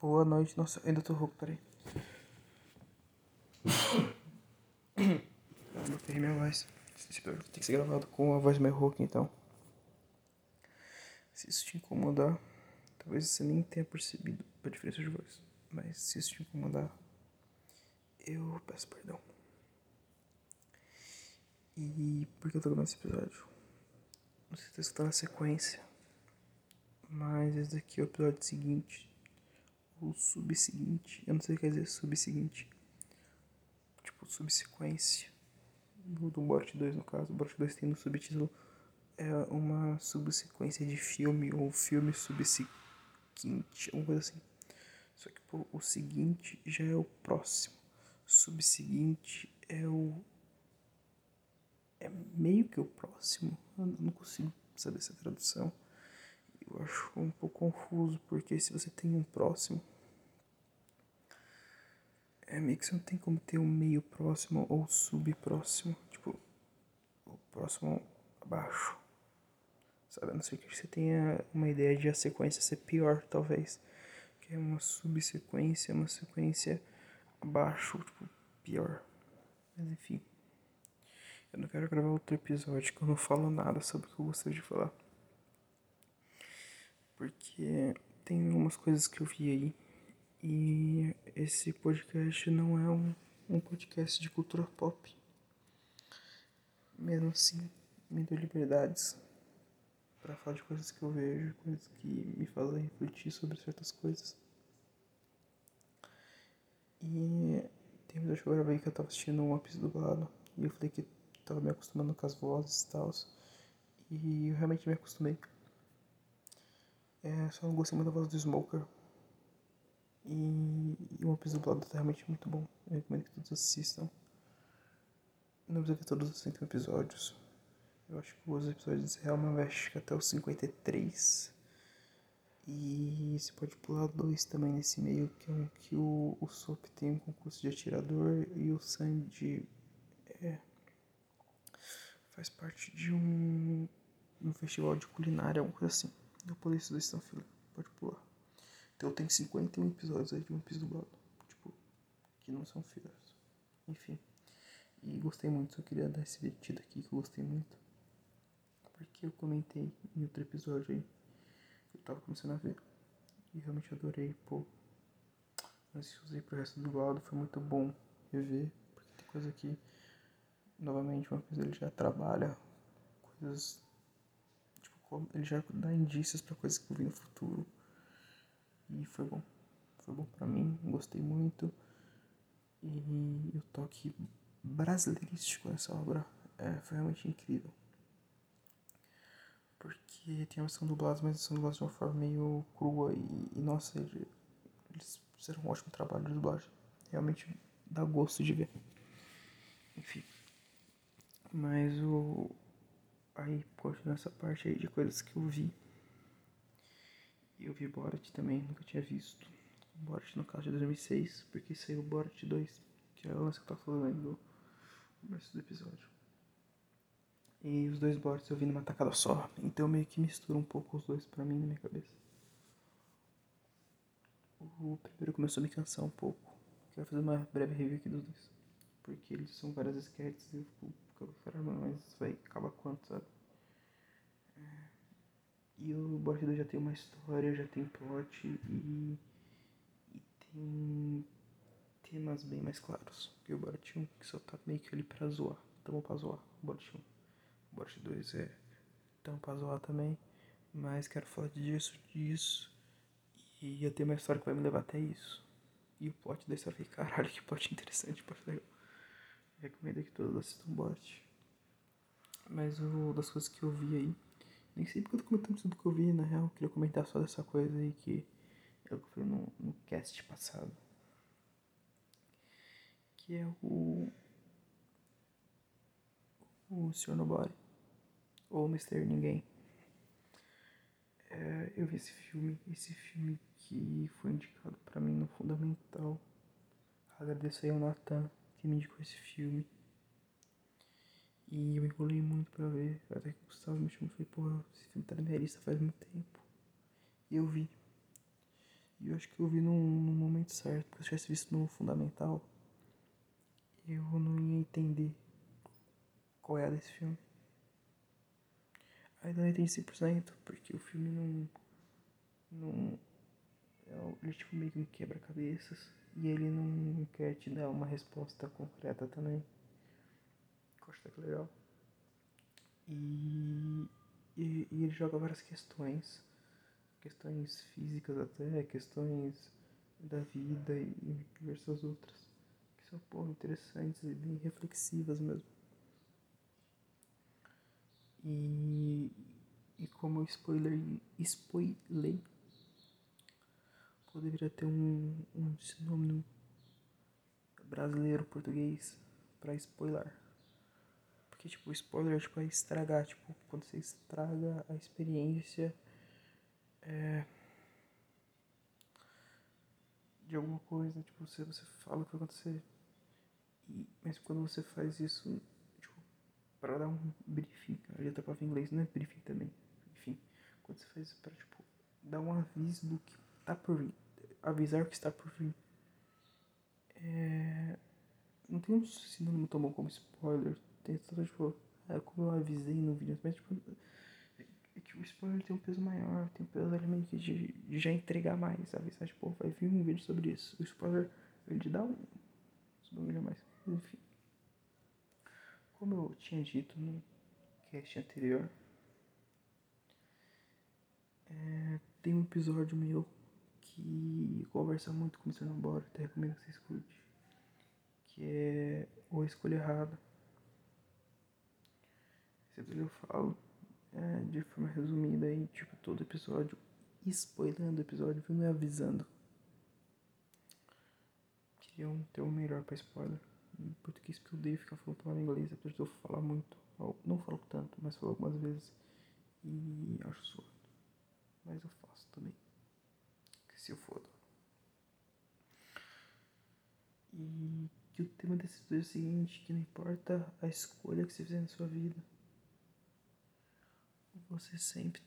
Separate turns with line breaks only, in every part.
Boa noite. Nossa, ainda tô rouco, peraí. Eu ferrei minha voz. Tem que ser gravado com a voz meio rouca, então. Se isso te incomodar, talvez você nem tenha percebido a diferença de voz. Mas se isso te incomodar, eu peço perdão. E por que eu tô gravando esse episódio? Não sei se tá escutando a sequência. Mas esse daqui é o episódio seguinte. O subseguinte. Eu não sei o que quer dizer subseguinte. Tipo, subsequência. Do Bort 2, no caso. O Bort 2 tem no subtítulo. É uma subsequência de filme ou filme subsequente. Alguma coisa assim. Só que pô, o seguinte já é o próximo. Subseguinte é o. É meio que o próximo. Eu não consigo saber essa tradução. Eu acho um pouco confuso, porque se você tem um próximo, é meio que você não tem como ter um meio próximo ou subpróximo. Tipo, o próximo abaixo. Sabe? A não ser que você tenha uma ideia de a sequência ser pior, talvez. Que é uma subsequência, uma sequência abaixo, tipo, pior. Mas enfim. Eu não quero gravar outro episódio que eu não falo nada sobre o que eu gostaria de falar porque tem algumas coisas que eu vi aí e esse podcast não é um, um podcast de cultura pop. Mesmo assim, me dou liberdades para falar de coisas que eu vejo, coisas que me fazem refletir sobre certas coisas. E tem um que eu gravei que eu tava assistindo um episódio dublado e eu falei que tava me acostumando com as vozes e tal. E eu realmente me acostumei. É, só não gostei muito da voz do Smoker. E, e o episódio dublado tá realmente muito bom. Eu recomendo que todos assistam. Não precisa ver todos os 100 episódios. Eu acho que os episódios realmente acho que até os 53. E você pode pular dois também nesse meio, que é um que o, o Sop tem um concurso de atirador e o Sandy é, faz parte de um, um festival de culinária, alguma coisa assim. Eu pulei esses dois estão fila. Pode pular. Então tem 51 episódios aí de One Piece dublado. Tipo, que não são filas. Enfim. E gostei muito, só queria dar esse vertido aqui que eu gostei muito. Porque eu comentei em outro episódio aí. Que eu tava começando a ver. E realmente adorei, pô. Mas usei pro resto do lado, foi muito bom rever. Porque tem coisa que, novamente, uma coisa ele já trabalha coisas ele já dá indícios para coisas que vi no futuro. E foi bom. Foi bom para mim, gostei muito. E o toque brasileirístico nessa obra é, foi realmente incrível. Porque tem a versão dublada, mas a versão dublada de uma forma meio crua e, e nossa, eles fizeram um ótimo trabalho de dublagem. Realmente dá gosto de ver. Enfim. Mas o, Aí, poxa, nessa parte aí de coisas que eu vi. Eu vi Borat também, nunca tinha visto. Borat no caso de 2006, porque saiu Borat 2, que é o lance que eu tava falando aí no começo do episódio. E os dois Borats eu vi numa tacada só, então meio que mistura um pouco os dois pra mim na minha cabeça. O primeiro começou a me cansar um pouco. Quero fazer uma breve review aqui dos dois. Porque eles são várias sketches e eu fico caramba, mas vai, acaba quanto, sabe? E o 2 já tem uma história, já tem plot e, e tem temas bem mais claros. E o Borderlands 1 que só tá meio que ali pra zoar, bom pra zoar, o Borderlands 1. O Borderlands 2 é tão pra zoar também, mas quero falar disso, disso. E ia ter uma história que vai me levar até isso. E o plot da história, caralho, que plot interessante, plot legal. Recomendo que todos assistam bot. Mas o das coisas que eu vi aí. Nem sei porque eu tô comentando tudo que eu vi, na real. Eu queria comentar só dessa coisa aí que eu falei no, no cast passado. Que é o. O Sr. Nobody. Ou Mr. Ninguém. É, eu vi esse filme. Esse filme que foi indicado pra mim no Fundamental. Agradeço aí ao Nathan que me indicou esse filme. E eu enrolei muito pra ver. Até que o Gustavo me chamou e falei, porra, esse filme tá na minha lista faz muito tempo. E eu vi. E eu acho que eu vi num, num momento certo, porque se eu tivesse visto no fundamental, eu não ia entender qual é desse filme. Ainda não entendi 100%, porque o filme não. não é, ele tipo meio que quebra cabeças e ele não quer te dar uma resposta concreta também. Eu acho que legal. E, e, e ele joga várias questões, questões físicas até, questões da vida e diversas outras, que são pô, interessantes e bem reflexivas mesmo. E, e como eu spoiler, poderia ter um, um sinônimo brasileiro, português, para spoiler. Porque, tipo, spoiler tipo, é estragar. Tipo, quando você estraga a experiência é, de alguma coisa. Tipo, você, você fala o que vai acontecer. E, mas quando você faz isso, para dar um briefing. A letra palavra em inglês não é briefing também. Enfim, quando você faz isso para tipo, dar um aviso do que tá por vir, avisar o que está por vir. É... Não tem um sinônimo tão bom como spoiler. Tem tipo, é como eu avisei no vídeo, mas tipo, é que o spoiler tem um peso maior, tem um peso ali de, de já entregar mais, avisar, tipo, vai vir um vídeo sobre isso. O spoiler, ele dá um, um mais. Enfim. Como eu tinha dito no cast anterior, é, tem um episódio meu que conversa muito com o Mr. Nobody, até recomendo que você escute, que é O Escolha Errada. Episódio eu falo é, de forma resumida aí, tipo, todo episódio, spoilando o episódio, me avisando. Queria um termo melhor pra spoiler em português porque eu odeio ficar falando palavra inglês, apesar de eu falar muito. Não falo tanto, mas falo algumas vezes. E acho suado. Mas eu faço também. Que se eu foda. E que o tema desse vídeo é o seguinte, que não importa a escolha que você fizer na sua vida. Você sempre.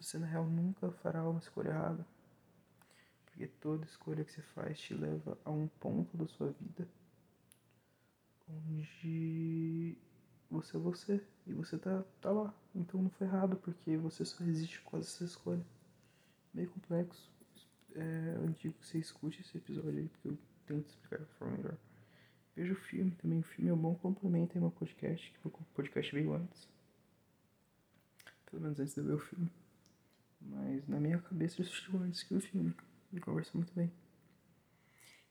Você na real nunca fará uma escolha errada. Porque toda escolha que você faz te leva a um ponto da sua vida onde você é você e você tá, tá lá. Então não foi errado, porque você só existe com essa escolha. Meio complexo. É, eu digo que você escute esse episódio aí, porque eu tento explicar de forma melhor. Veja o filme também. O filme é um bom complemento aí meu podcast, que o podcast veio antes. Pelo menos antes de ver o filme. Mas na minha cabeça ele assistiu antes que o filme. Ele conversa muito bem.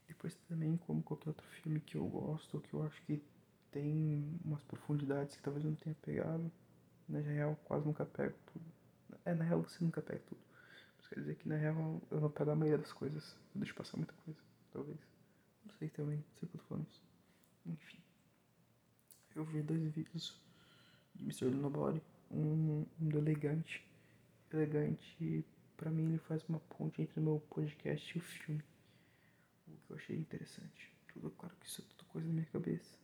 Depois também, como qualquer outro filme que eu gosto, que eu acho que tem umas profundidades que talvez eu não tenha pegado. Na real, quase nunca pego tudo. É, na real você nunca pega tudo. Mas quer dizer que na real eu não pego a maioria das coisas. Eu deixo passar muita coisa, talvez. Não sei também, não sei o que eu tô falando isso. Enfim. Eu vi dois vídeos de Mr. Nobody. Um, do Elegante. Elegante, pra mim, ele faz uma ponte entre o meu podcast e o filme o que eu achei interessante. Tudo claro que isso é tudo coisa da minha cabeça.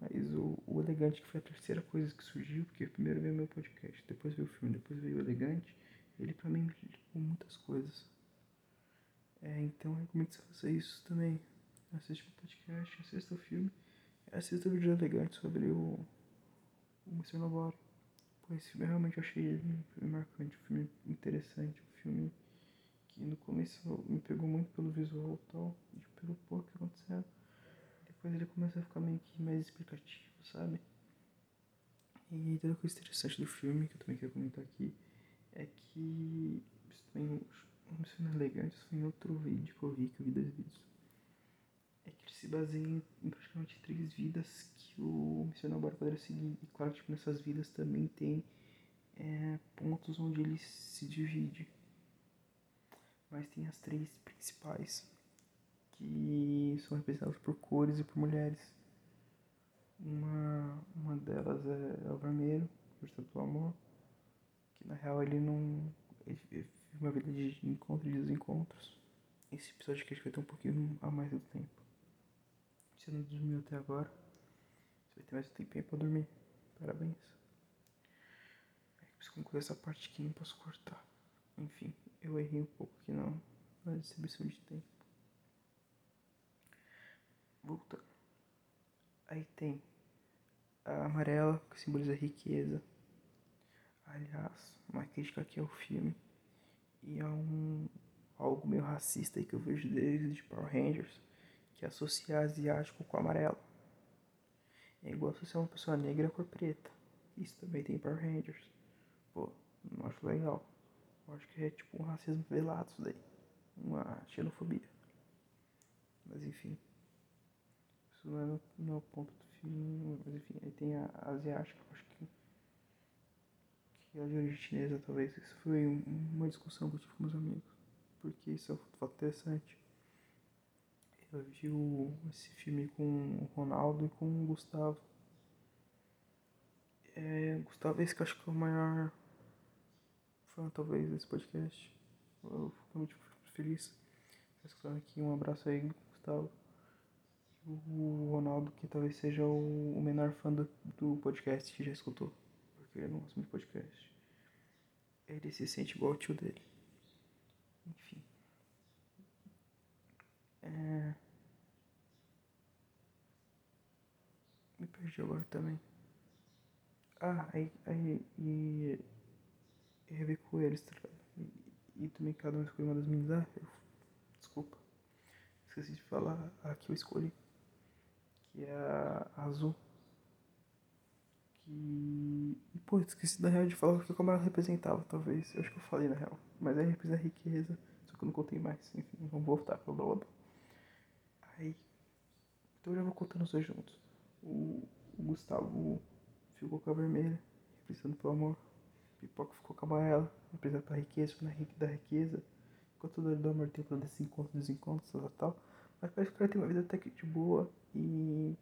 Mas o, o Elegante, que foi a terceira coisa que surgiu, porque primeiro veio meu podcast, depois veio o filme, depois veio o Elegante, ele pra mim com muitas coisas. É, então eu recomendo que você faça isso também. Assiste o podcast, assista o filme, assista o vídeo elegante sobre o, o. Nobody. Pô, esse filme eu realmente achei um filme marcante, um filme interessante, um filme que no começo me pegou muito pelo visual e tal, e pelo pouco que aconteceu. Depois ele começa a ficar meio que mais explicativo, sabe? E outra coisa interessante do filme, que eu também quero comentar aqui, é que isso também um filme elegante, isso foi em outro vídeo que eu vi, que eu vi dois vídeos. É se baseia em praticamente três vidas que o missionário Bora poderia seguir. E claro tipo, nessas vidas também tem é, pontos onde ele se divide mas tem as três principais que são representadas por cores e por mulheres. Uma, uma delas é, o vermelho, representando o amor, que na real ele não. Ele vive uma vida de encontros e desencontros. Esse episódio aqui acho que vai ter um pouquinho a mais do tempo. Se não dormiu até agora, você vai ter mais um tempinho pra dormir. Parabéns. É que preciso concluir essa parte aqui, não posso cortar. Enfim, eu errei um pouco aqui não, na distribuição de tempo. Voltando. Aí tem a amarela, que simboliza riqueza. Aliás, uma crítica aqui ao filme. E a um algo meio racista aí que eu vejo desde Power Rangers, que associar asiático com amarelo. É igual você é uma pessoa negra com preta. Isso também tem Power Rangers. Pô, não acho legal. Eu acho que é tipo um racismo velado isso daí. Uma xenofobia. Mas enfim. Isso não é, é o ponto do filme. Mas enfim, aí tem a asiática, acho que. Que é de origem chinesa, talvez. Isso foi uma discussão que eu tive com meus amigos. Porque isso é um fato interessante. Eu vi o, esse filme com o Ronaldo e com o Gustavo. É, Gustavo, esse que eu acho que é o maior fã, talvez, desse podcast. Eu fico muito feliz. Escutando aqui, um abraço aí, Gustavo. O Ronaldo, que talvez seja o, o menor fã do, do podcast que já escutou. Porque ele não gosta muito de podcast. Ele se sente igual ao tio dele. Enfim. É... Me perdi agora também. Ah, aí, aí e, e rever com eles, tá ligado? E, e, também cada um escolheu uma das meninas. Ah, eu, desculpa. Esqueci de falar a que eu escolhi. Que é a, azul. Que. E, pô, esqueci da real de falar que como ela representava, talvez. Eu acho que eu falei na real. Mas aí representa a riqueza. Só que eu não contei mais. Enfim, vamos voltar pro lobo. Aí. Então eu já vou contando os dois juntos. O, o Gustavo ficou com a vermelha, representando pelo amor. Pipoca ficou com a amarela, representando a riqueza, na da riqueza. Enquanto o do amor tem um desses encontros, desencontros, tal, tal. Mas parece que o cara tem uma vida até que de boa e.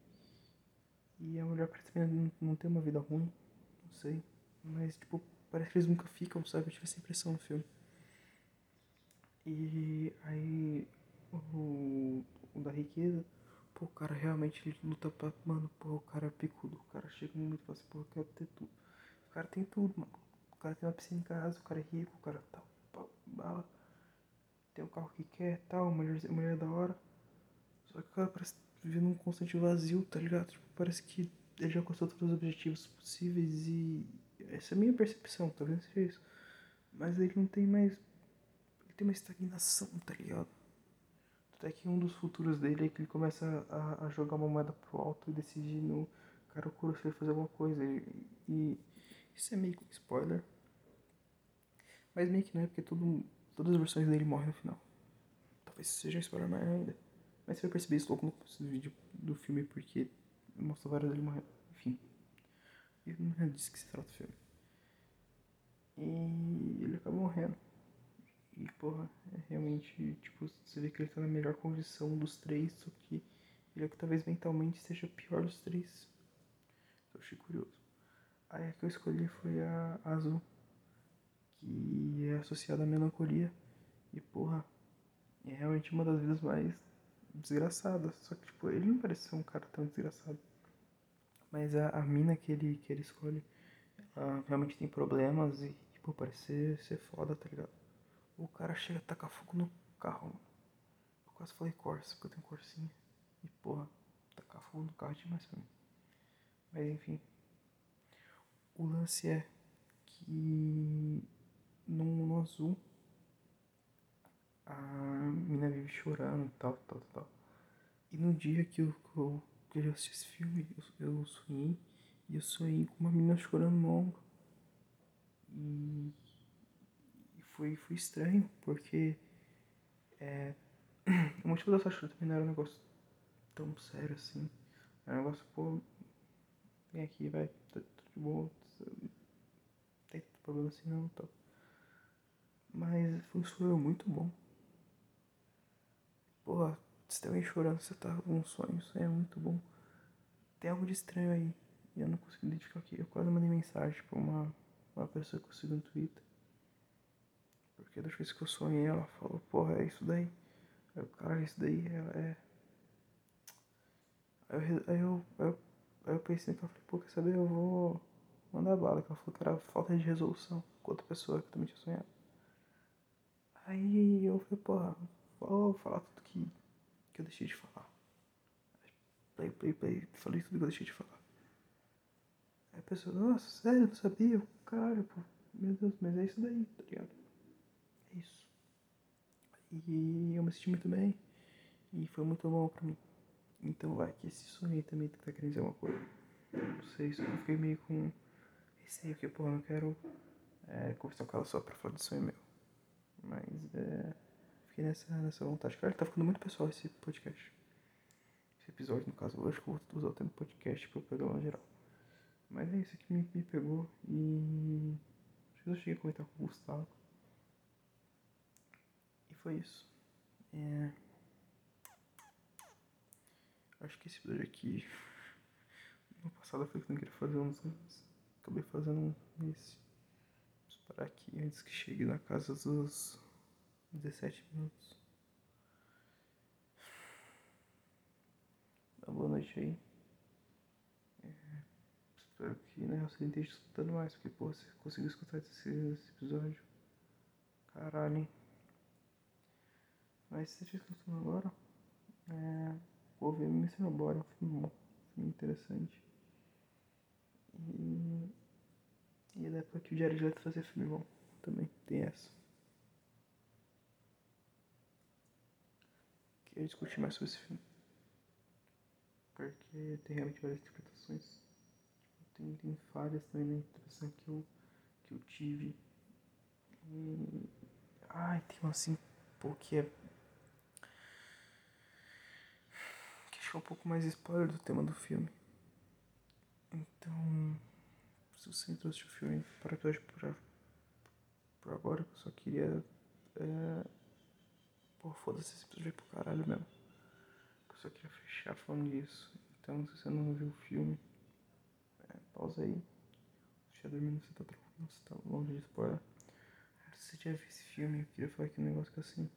E a mulher parece que não, não tem uma vida ruim, não sei. Mas, tipo, parece que eles nunca ficam, sabe? Eu tive essa impressão no filme. E aí, o, o da riqueza Pô, o cara realmente ele luta pra. Mano, pô, o cara é picudo. O cara chega no momento e fala assim, pô, eu quero ter tudo. O cara tem tudo, mano. O cara tem uma piscina em casa, o cara é rico, o cara pau, bala. Tem um carro que quer, tal, mulher, mulher da hora. Só que o cara parece vivendo um constante vazio, tá ligado? Tipo, parece que ele já alcançou todos os objetivos possíveis e. Essa é a minha percepção, talvez tá seja isso. Mas ele não tem mais. Ele tem uma estagnação, tá ligado? Até que um dos futuros dele é que ele começa a, a jogar uma moeda pro alto e decide no cara Kuroshige fazer alguma coisa. E, e, isso é meio que spoiler. Mas meio que não é porque todo, todas as versões dele morrem no final. Talvez seja um spoiler maior ainda. Mas você vai perceber isso logo no começo do vídeo do filme porque mostra várias dele morrendo. Enfim. E não disso que se trata o filme. E ele acaba morrendo. E, porra, realmente, tipo, você vê que ele tá na melhor condição dos três, só que ele é que talvez mentalmente seja pior dos três. Eu achei curioso. Aí a que eu escolhi foi a azul, que é associada à melancolia. E, porra, é realmente uma das vidas mais desgraçadas. Só que, tipo, ele não parece ser um cara tão desgraçado. Mas a, a mina que ele, que ele escolhe, ela realmente tem problemas e, tipo, parece ser, ser foda, tá ligado? O cara chega a tacar fogo no carro. Eu quase falei Corsa, porque eu tenho Corsinha. E porra, tacar fogo no carro é demais pra mim. Mas enfim. O lance é que no, no azul a mina vive chorando e tal, tal, tal. E no dia que eu, que eu, que eu assisti esse filme, eu, eu sonhei. E eu sonhei com uma menina chorando no. E foi, foi estranho, porque é, o motivo dessa chuva também não era um negócio tão sério assim. Era um negócio, pô, vem aqui, vai, tá tudo de boa, não tem problema assim não, tal. Mas foi um sonho muito bom. Porra, você tá meio chorando, você tá com um sonho, isso é muito bom. Tem algo de estranho aí. E eu não consigo identificar aqui. Eu quase mandei mensagem pra uma, uma pessoa que eu sigo no Twitter. Porque das vezes que eu sonhei, ela falou, porra, é isso daí. Aí eu, cara, isso daí é. é... Aí, eu, aí, eu, aí, eu, aí eu pensei que eu falei, pô, quer saber, eu vou mandar bala. Que ela falou que era falta de resolução com outra pessoa que também tinha sonhado. Aí eu falei, porra, vou falar tudo que, que eu deixei de falar. Play, play, play, falei tudo que eu deixei de falar. Aí a pessoa, nossa, sério, não sabia? Caralho, pô, meu Deus, mas é isso daí, tá ligado? Isso. E eu me senti muito bem. E foi muito bom pra mim. Então vai que esse sonho também tá querendo dizer uma coisa. Não sei, só eu fiquei meio com receio que, eu não quero é, conversar com ela só pra falar do sonho meu. Mas é, fiquei nessa, nessa vontade. Cara, tá ficando muito pessoal esse podcast. Esse episódio, no caso, eu acho que eu vou usar o tempo podcast pro programa geral. Mas é isso que me, me pegou e. Acho que eu cheguei a comentar com o Gustavo. Foi isso. É... Acho que esse episódio aqui. No passado eu falei que não queria fazer uns. Acabei fazendo um esse. Vou parar aqui antes que chegue na casa dos 17 minutos. Uma boa noite aí. É, espero que né, você esteja escutando mais, porque pô, você conseguiu escutar esse, esse episódio. Caralho, hein? Mas se você estiver escutando agora, é, ver Mr. Nobody, é um filme bom, filme interessante. E, e depois que o de Leto fazer filme bom, também tem essa. Queria discutir mais sobre esse filme. Porque tem realmente várias interpretações. Tem, tem falhas também na interpretação que eu, que eu tive. E. Ai, tem uma assim, pô, que é. Que é um pouco mais spoiler do tema do filme. Então. Se você assistir o filme para hoje por, por agora, eu só queria. É, pô, foda-se esse episódio pro caralho mesmo. Eu só queria fechar falando disso. Então, se você não viu o filme, é, pausa aí. Se já dormindo, você tá, você tá longe de spoiler. Se você já viu esse filme, eu queria falar aqui um negócio que assim.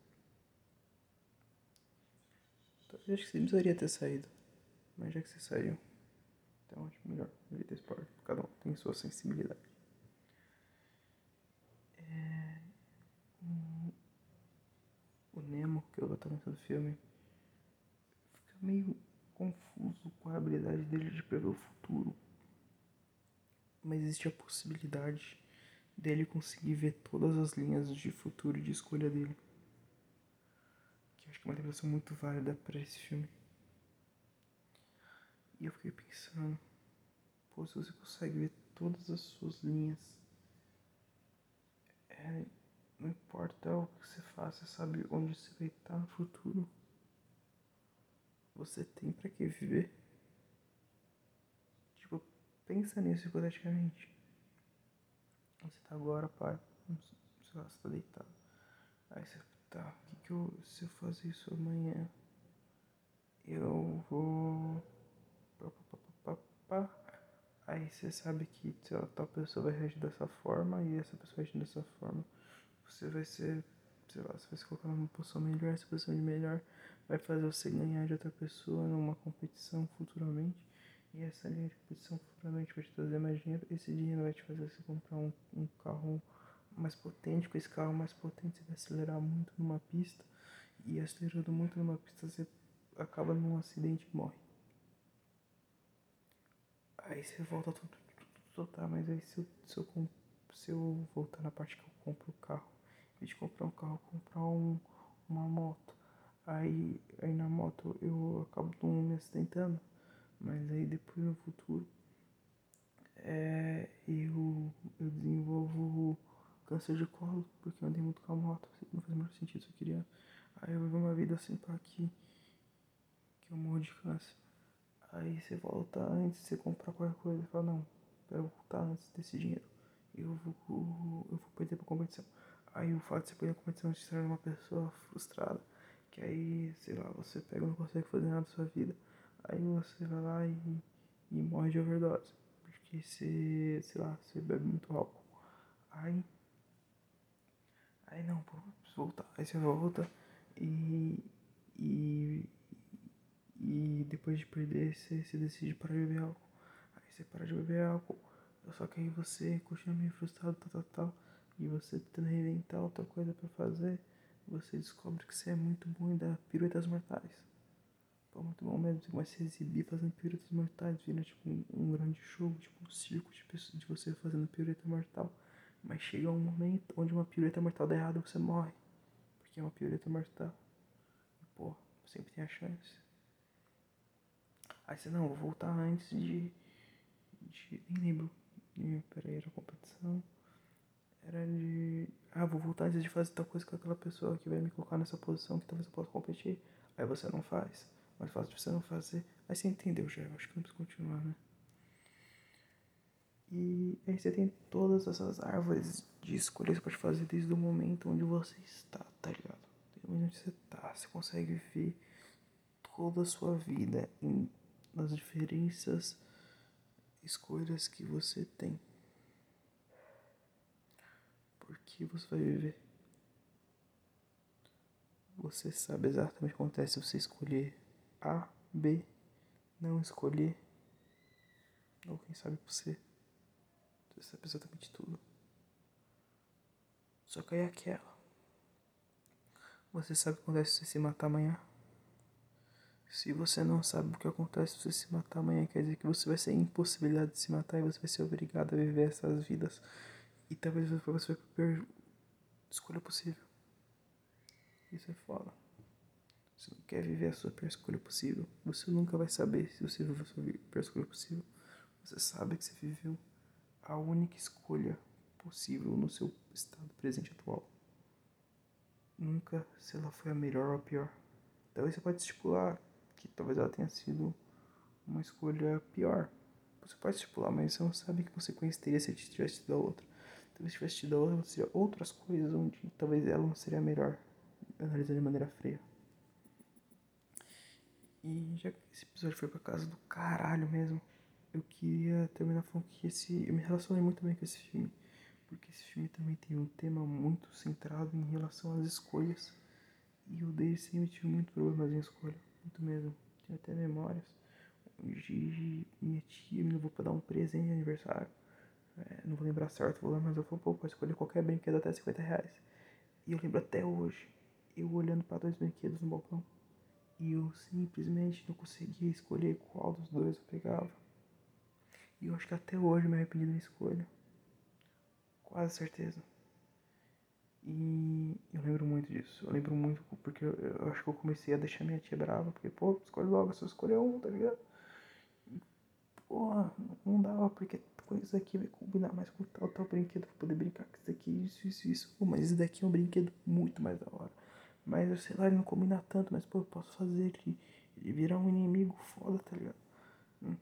Talvez acho que precisaria ter saído. Mas já que você saiu, então acho melhor evitar spoiler. Cada um tem sua sensibilidade. É... O Nemo, que é o protagonista do filme, fica meio confuso com a habilidade dele de prever o futuro. Mas existe a possibilidade dele conseguir ver todas as linhas de futuro e de escolha dele. Acho que é uma interpretação muito válida para esse filme. E eu fiquei pensando, pô, se você consegue ver todas as suas linhas, é, não importa o que você faça, sabe onde você vai estar no futuro. Você tem para que viver? Tipo, pensa nisso hipoteticamente. Você tá agora, pai, sei lá, você tá deitado. Aí você tá, o que, que eu, se eu fazer isso amanhã, eu vou. Aí você sabe que sei lá, tal pessoa vai reagir dessa forma e essa pessoa reagir dessa forma. Você vai ser, sei lá, você vai se colocar numa posição melhor, essa posição de melhor vai fazer você ganhar de outra pessoa numa competição futuramente. E essa linha de competição futuramente vai te trazer mais dinheiro. Esse dinheiro vai te fazer você comprar um, um carro mais potente. Com esse carro mais potente, você vai acelerar muito numa pista. E acelerando muito numa pista, você acaba num acidente e morre. Aí você volta tudo, tudo, tudo, tá, mas aí se eu, se, eu, se eu voltar na parte que eu compro o carro, em vez de comprar um carro, comprar um, uma moto Aí, aí na moto eu acabo não me acidentando, mas aí depois no futuro é, eu, eu desenvolvo câncer de colo, porque eu andei muito com a moto, não faz muito sentido, eu queria. Aí eu vivo uma vida assim pra que, que eu morro de câncer. Aí você volta antes você comprar qualquer coisa e fala, não, eu vou voltar antes desse dinheiro. Eu vou, eu vou perder pra competição. Aí o fato de você perder a competição te torna uma pessoa frustrada que aí, sei lá, você pega não consegue fazer nada da sua vida. Aí você vai lá e, e morre de overdose. Porque você, sei lá, você bebe muito álcool. Aí. Aí não, pô, preciso voltar. Aí você volta e. E. E depois de perder, você, você decide parar de beber álcool. Aí você para de beber álcool. Só que aí você continua meio frustrado, tal, tal, tal. E você tentando reinventar outra coisa pra fazer você descobre que você é muito bom em dar piruetas mortais. Pô, muito bom mesmo. Você começa a se exibir fazendo piruetas mortais. Vira tipo um, um grande show, tipo um circo de, pessoas, de você fazendo pirueta mortal. Mas chega um momento onde uma pirueta mortal dá errado você morre. Porque é uma pirueta mortal. E, pô, sempre tem a chance. Aí você, não, vou voltar antes de. de nem lembro. Peraí, era competição. Era de. Ah, vou voltar antes de fazer tal coisa com aquela pessoa que vai me colocar nessa posição que talvez eu possa competir. Aí você não faz. Mais fácil de você não fazer. Aí você entendeu já. Eu acho que não preciso continuar, né? E aí você tem todas essas árvores de escolha que pode fazer desde o momento onde você está, tá ligado? Desde o momento onde você tá. Você consegue ver toda a sua vida em, nas diferenças escolhas que você tem. Porque você vai viver. Você sabe exatamente o que acontece se você escolher A, B, não escolher. Ou quem sabe você. Você sabe exatamente tudo. Só que aí é aquela. Você sabe o que acontece se você se matar amanhã? Se você não sabe o que acontece se você se matar amanhã, quer dizer que você vai ser impossibilidade de se matar e você vai ser obrigado a viver essas vidas. E talvez você vai a pior escolha possível. Isso é foda. Você não quer viver a sua pior escolha possível, você nunca vai saber se você viveu a sua pior escolha possível. Você sabe que você viveu a única escolha possível no seu estado presente atual. Nunca se ela foi a melhor ou a pior. Talvez você pode estipular que talvez ela tenha sido uma escolha pior. Você pode estipular, mas você não sabe que consequência teria se tivesse tido a outra. Talvez se tivesse tido a outra, teria outras coisas onde talvez ela não seria melhor, analisando de maneira fria. E já que esse episódio foi pra casa do caralho mesmo, eu queria terminar falando que esse. Eu me relacionei muito bem com esse filme. Porque esse filme também tem um tema muito centrado em relação às escolhas. E eu desde sempre tive muito problemas em escolha. Muito mesmo. Tenho até memórias. Gigi, minha tia me levou pra dar um presente de aniversário. É, não vou lembrar certo o valor, mas eu falei, pô, pode escolher qualquer brinquedo até 50 reais. E eu lembro até hoje, eu olhando para dois brinquedos no balcão. E eu simplesmente não conseguia escolher qual dos dois eu pegava. E eu acho que até hoje eu me arrependi da escolha. Quase certeza. E eu lembro muito disso. Eu lembro muito porque eu, eu, acho que eu comecei a deixar minha tia brava. Porque, pô, escolhe logo, só escolher um, tá ligado? E, porra, não dava porque com isso aqui vai combinar mais com tal, tal brinquedo pra poder brincar com isso aqui, isso, isso, isso. Pô, mas esse daqui é um brinquedo muito mais da hora. Mas, eu sei lá, ele não combina tanto, mas, pô, eu posso fazer ele, ele virar um inimigo foda, tá ligado? Hum,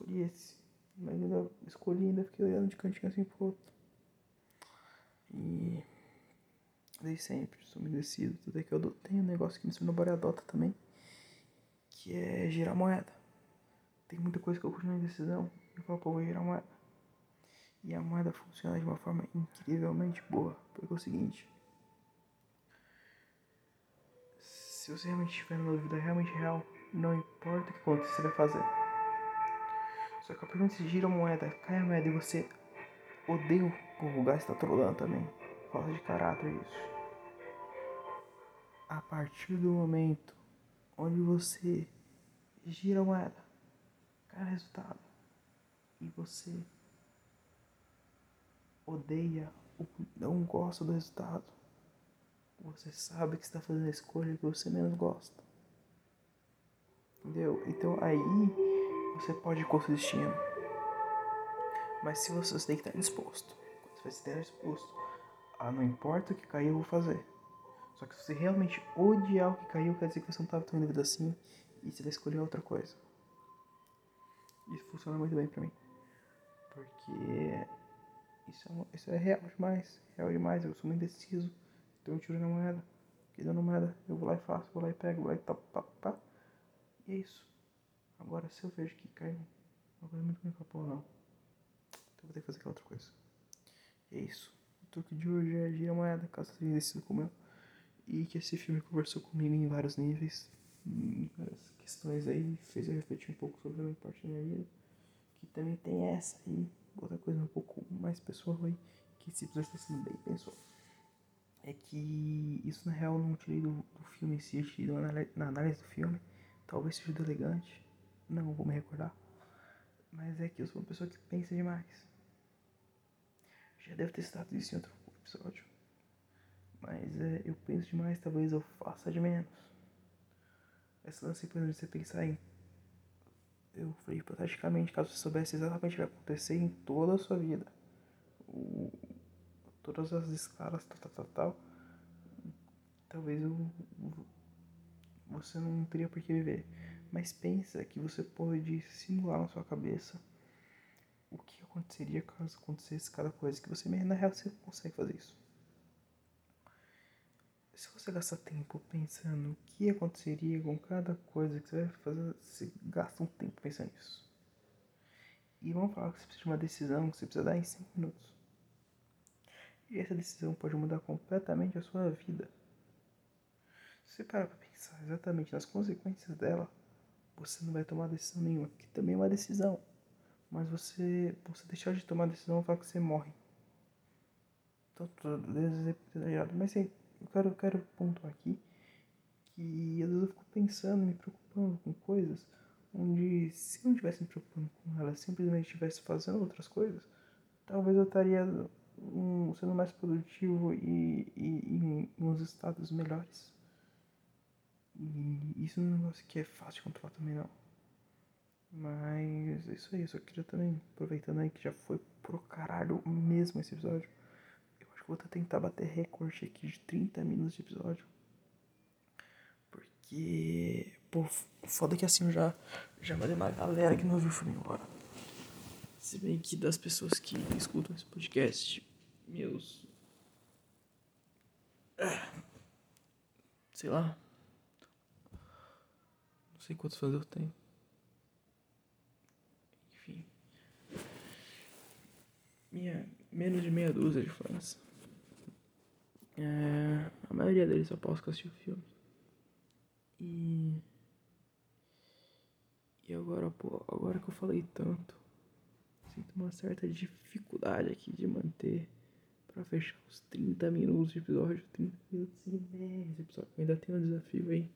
escolhi esse. Mas ainda escolhi, ainda fiquei olhando de cantinho assim pro outro. E desde sempre sou umedecido. Tudo é que eu tenho um negócio que me meu adota também, que é girar moeda. Tem muita coisa que eu continuo em decisão. Eu falo, pô, vou girar moeda. E a moeda funciona de uma forma incrivelmente boa. Porque é o seguinte. Se você realmente estiver numa dúvida realmente real, não importa o que aconteça, você vai fazer. Só que a partir você gira a moeda, cai a moeda e você odeia o lugar está trolando também. Falta de caráter isso. A partir do momento onde você gira a moeda, cai o resultado e você odeia não gosta do resultado, você sabe que está fazendo a escolha que você menos gosta. Entendeu? Então aí você pode ir com o destino. Mas se você, você tem que estar disposto. Você vai estar disposto. Ah, não importa o que cair, eu vou fazer. Só que se você realmente odiar o que caiu, quer dizer que você não estava tão em dúvida assim e você vai escolher outra coisa. Isso funciona muito bem pra mim. Porque isso é, isso é real demais. Real demais. Eu sou muito indeciso. Então eu tiro na moeda. Que dando moeda, eu vou lá e faço, vou lá e pego, vou lá e tá, pá, pá. E é isso. Agora se eu vejo que cai uma coisa muito ruim, pô, não. Então vou ter que fazer aquela outra coisa. E é isso. O truque de hoje é gira moeda, caso tenha decidido como eu. E que esse filme conversou comigo em vários níveis, em várias questões aí, fez eu refletir um pouco sobre a minha parte da minha vida. Que também tem essa aí, outra coisa um pouco mais pessoal aí, que esse episódio está sendo bem pessoal. é que isso na real não tirei do, do filme em si, eu tirei na análise do filme. Talvez seja do elegante, não vou me recordar. Mas é que eu sou uma pessoa que pensa demais. Já deve ter citado isso em outro episódio. Mas é, eu penso demais, talvez eu faça de menos. Esse lance, por exemplo, de você pensar em. Eu falei hipoteticamente, caso você soubesse exatamente o que vai acontecer em toda a sua vida. O, todas as escalas, tal, tal, tal, tal. Talvez eu, você não teria por que viver. Mas pensa que você pode simular na sua cabeça o que aconteceria caso acontecesse cada coisa que você na real você consegue fazer isso. Se você gastar tempo pensando o que aconteceria com cada coisa que você vai fazer, você gasta um tempo pensando nisso. E vamos falar que você precisa de uma decisão que você precisa dar em 5 minutos. E essa decisão pode mudar completamente a sua vida. Se você parar para pensar exatamente nas consequências dela, você não vai tomar decisão nenhuma, que também é uma decisão. Mas você, você deixar de tomar decisão vai que você morre. Então, exagerado. Mas eu quero, eu quero pontuar aqui que às vezes eu fico pensando, me preocupando com coisas onde se eu não estivesse me preocupando com elas, simplesmente estivesse fazendo outras coisas, talvez eu estaria um, sendo mais produtivo e, e, e em uns estados melhores. E isso não é um negócio que é fácil de controlar também não. Mas é isso aí, eu só queria também, aproveitando aí que já foi pro caralho mesmo esse episódio. Eu acho que vou tentar bater recorde aqui de 30 minutos de episódio. Porque, pô, foda que assim eu já, já mandei uma galera que não ouviu o filme embora. Se bem que das pessoas que escutam esse podcast, meus. Ah, sei lá, sei quantos fãs eu tenho. Enfim. Minha, menos de meia dúzia de fãs. É, a maioria deles após que assistiu o filme. E. E agora, pô, agora que eu falei tanto, sinto uma certa dificuldade aqui de manter pra fechar os 30 minutos de episódio. 30 minutos e meio de episódio. Eu ainda tem um desafio aí.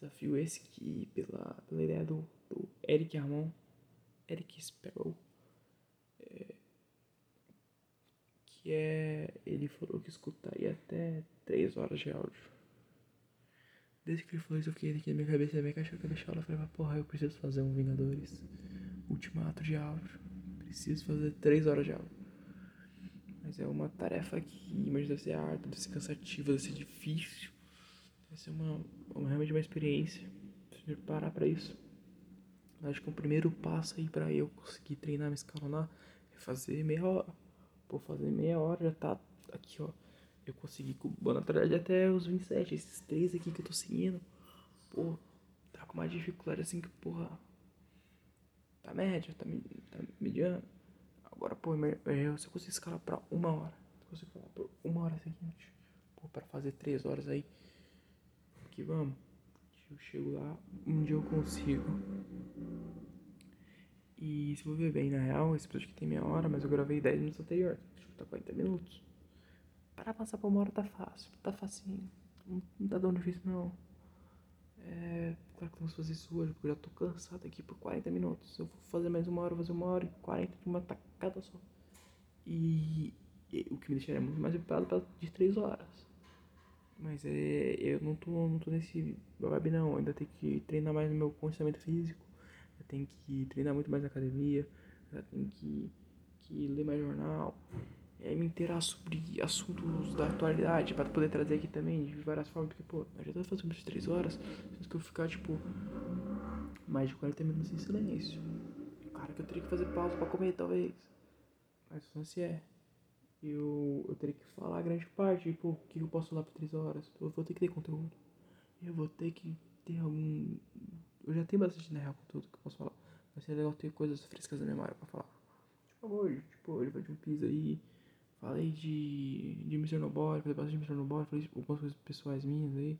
Desafio esse que, pela, pela ideia do, do Eric Armon, Eric Sparrow, é, que é. Ele falou que escutaria até 3 horas de áudio. Desde que ele falou isso, eu fiquei aqui na minha cabeça, na minha caixa de deixar eu falei, porra, eu preciso fazer um Vingadores Ultimato de áudio. Preciso fazer 3 horas de áudio. Mas é uma tarefa que, imagina, deve ser árdua, deve ser cansativa, deve ser difícil. Vai ser uma, uma, realmente uma experiência. Se preparar para isso. Acho que o primeiro passo aí para eu conseguir treinar, me escalonar, é fazer meia hora. Pô, fazer meia hora já tá aqui, ó. Eu consegui com o verdade até os 27. Esses três aqui que eu tô seguindo, pô, tá com uma dificuldade assim que, porra, tá média, tá, tá mediano. Agora, pô, eu, se eu conseguir escalar pra uma hora, se eu conseguir falar por uma hora seguinte, pô, pra fazer três horas aí que vamos. Eu chego lá, um dia eu consigo. E se eu ver bem, na real, esse episódio aqui tem meia hora, mas eu gravei 10 minutos anterior. Tipo, tá 40 minutos. Para passar por uma hora tá fácil, tá facinho. Não, tá tão difícil não. É, claro que vamos fazer isso hoje, porque eu já tô cansado aqui por 40 minutos. Eu for fazer mais uma hora, vou fazer uma hora e 40 de uma tacada só. E, e o que me deixaria muito mais preocupado de 3 horas. Mas é, eu não tô, não tô nesse vibe não. Eu ainda tenho que treinar mais no meu condicionamento físico. Eu tenho que treinar muito mais na academia. Eu tenho que, que ler mais jornal. É, me inteirar sobre assuntos da atualidade para poder trazer aqui também de várias formas. Porque, pô, eu já tô fazendo de 3 horas. Se eu ficar, tipo, mais de 40 minutos em silêncio. Cara, que eu teria que fazer pausa para comer, talvez. Mas o lance é eu, eu teria que falar grande parte, tipo, o que eu posso falar por três horas. Eu vou ter que ter conteúdo. Eu vou ter que ter algum. Eu já tenho bastante na real conteúdo que eu posso falar. Mas seria legal ter coisas frescas na memória pra falar. Tipo, hoje, tipo, hoje vai de um piso aí. Falei de, de Mr. Nobody, falei bastante de Mr. Nobody, falei de algumas coisas pessoais minhas aí.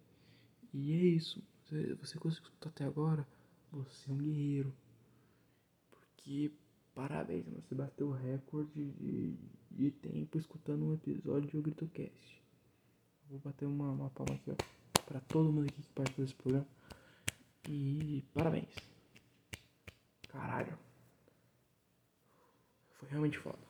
E é isso. Você, você conseguiu escutar até agora? Você é um guerreiro. Porque Parabéns. Você bateu o recorde de, de tempo escutando um episódio de GritoCast. Vou bater uma, uma palma aqui, ó. Pra todo mundo aqui que participou desse programa. E parabéns. Caralho. Foi realmente foda.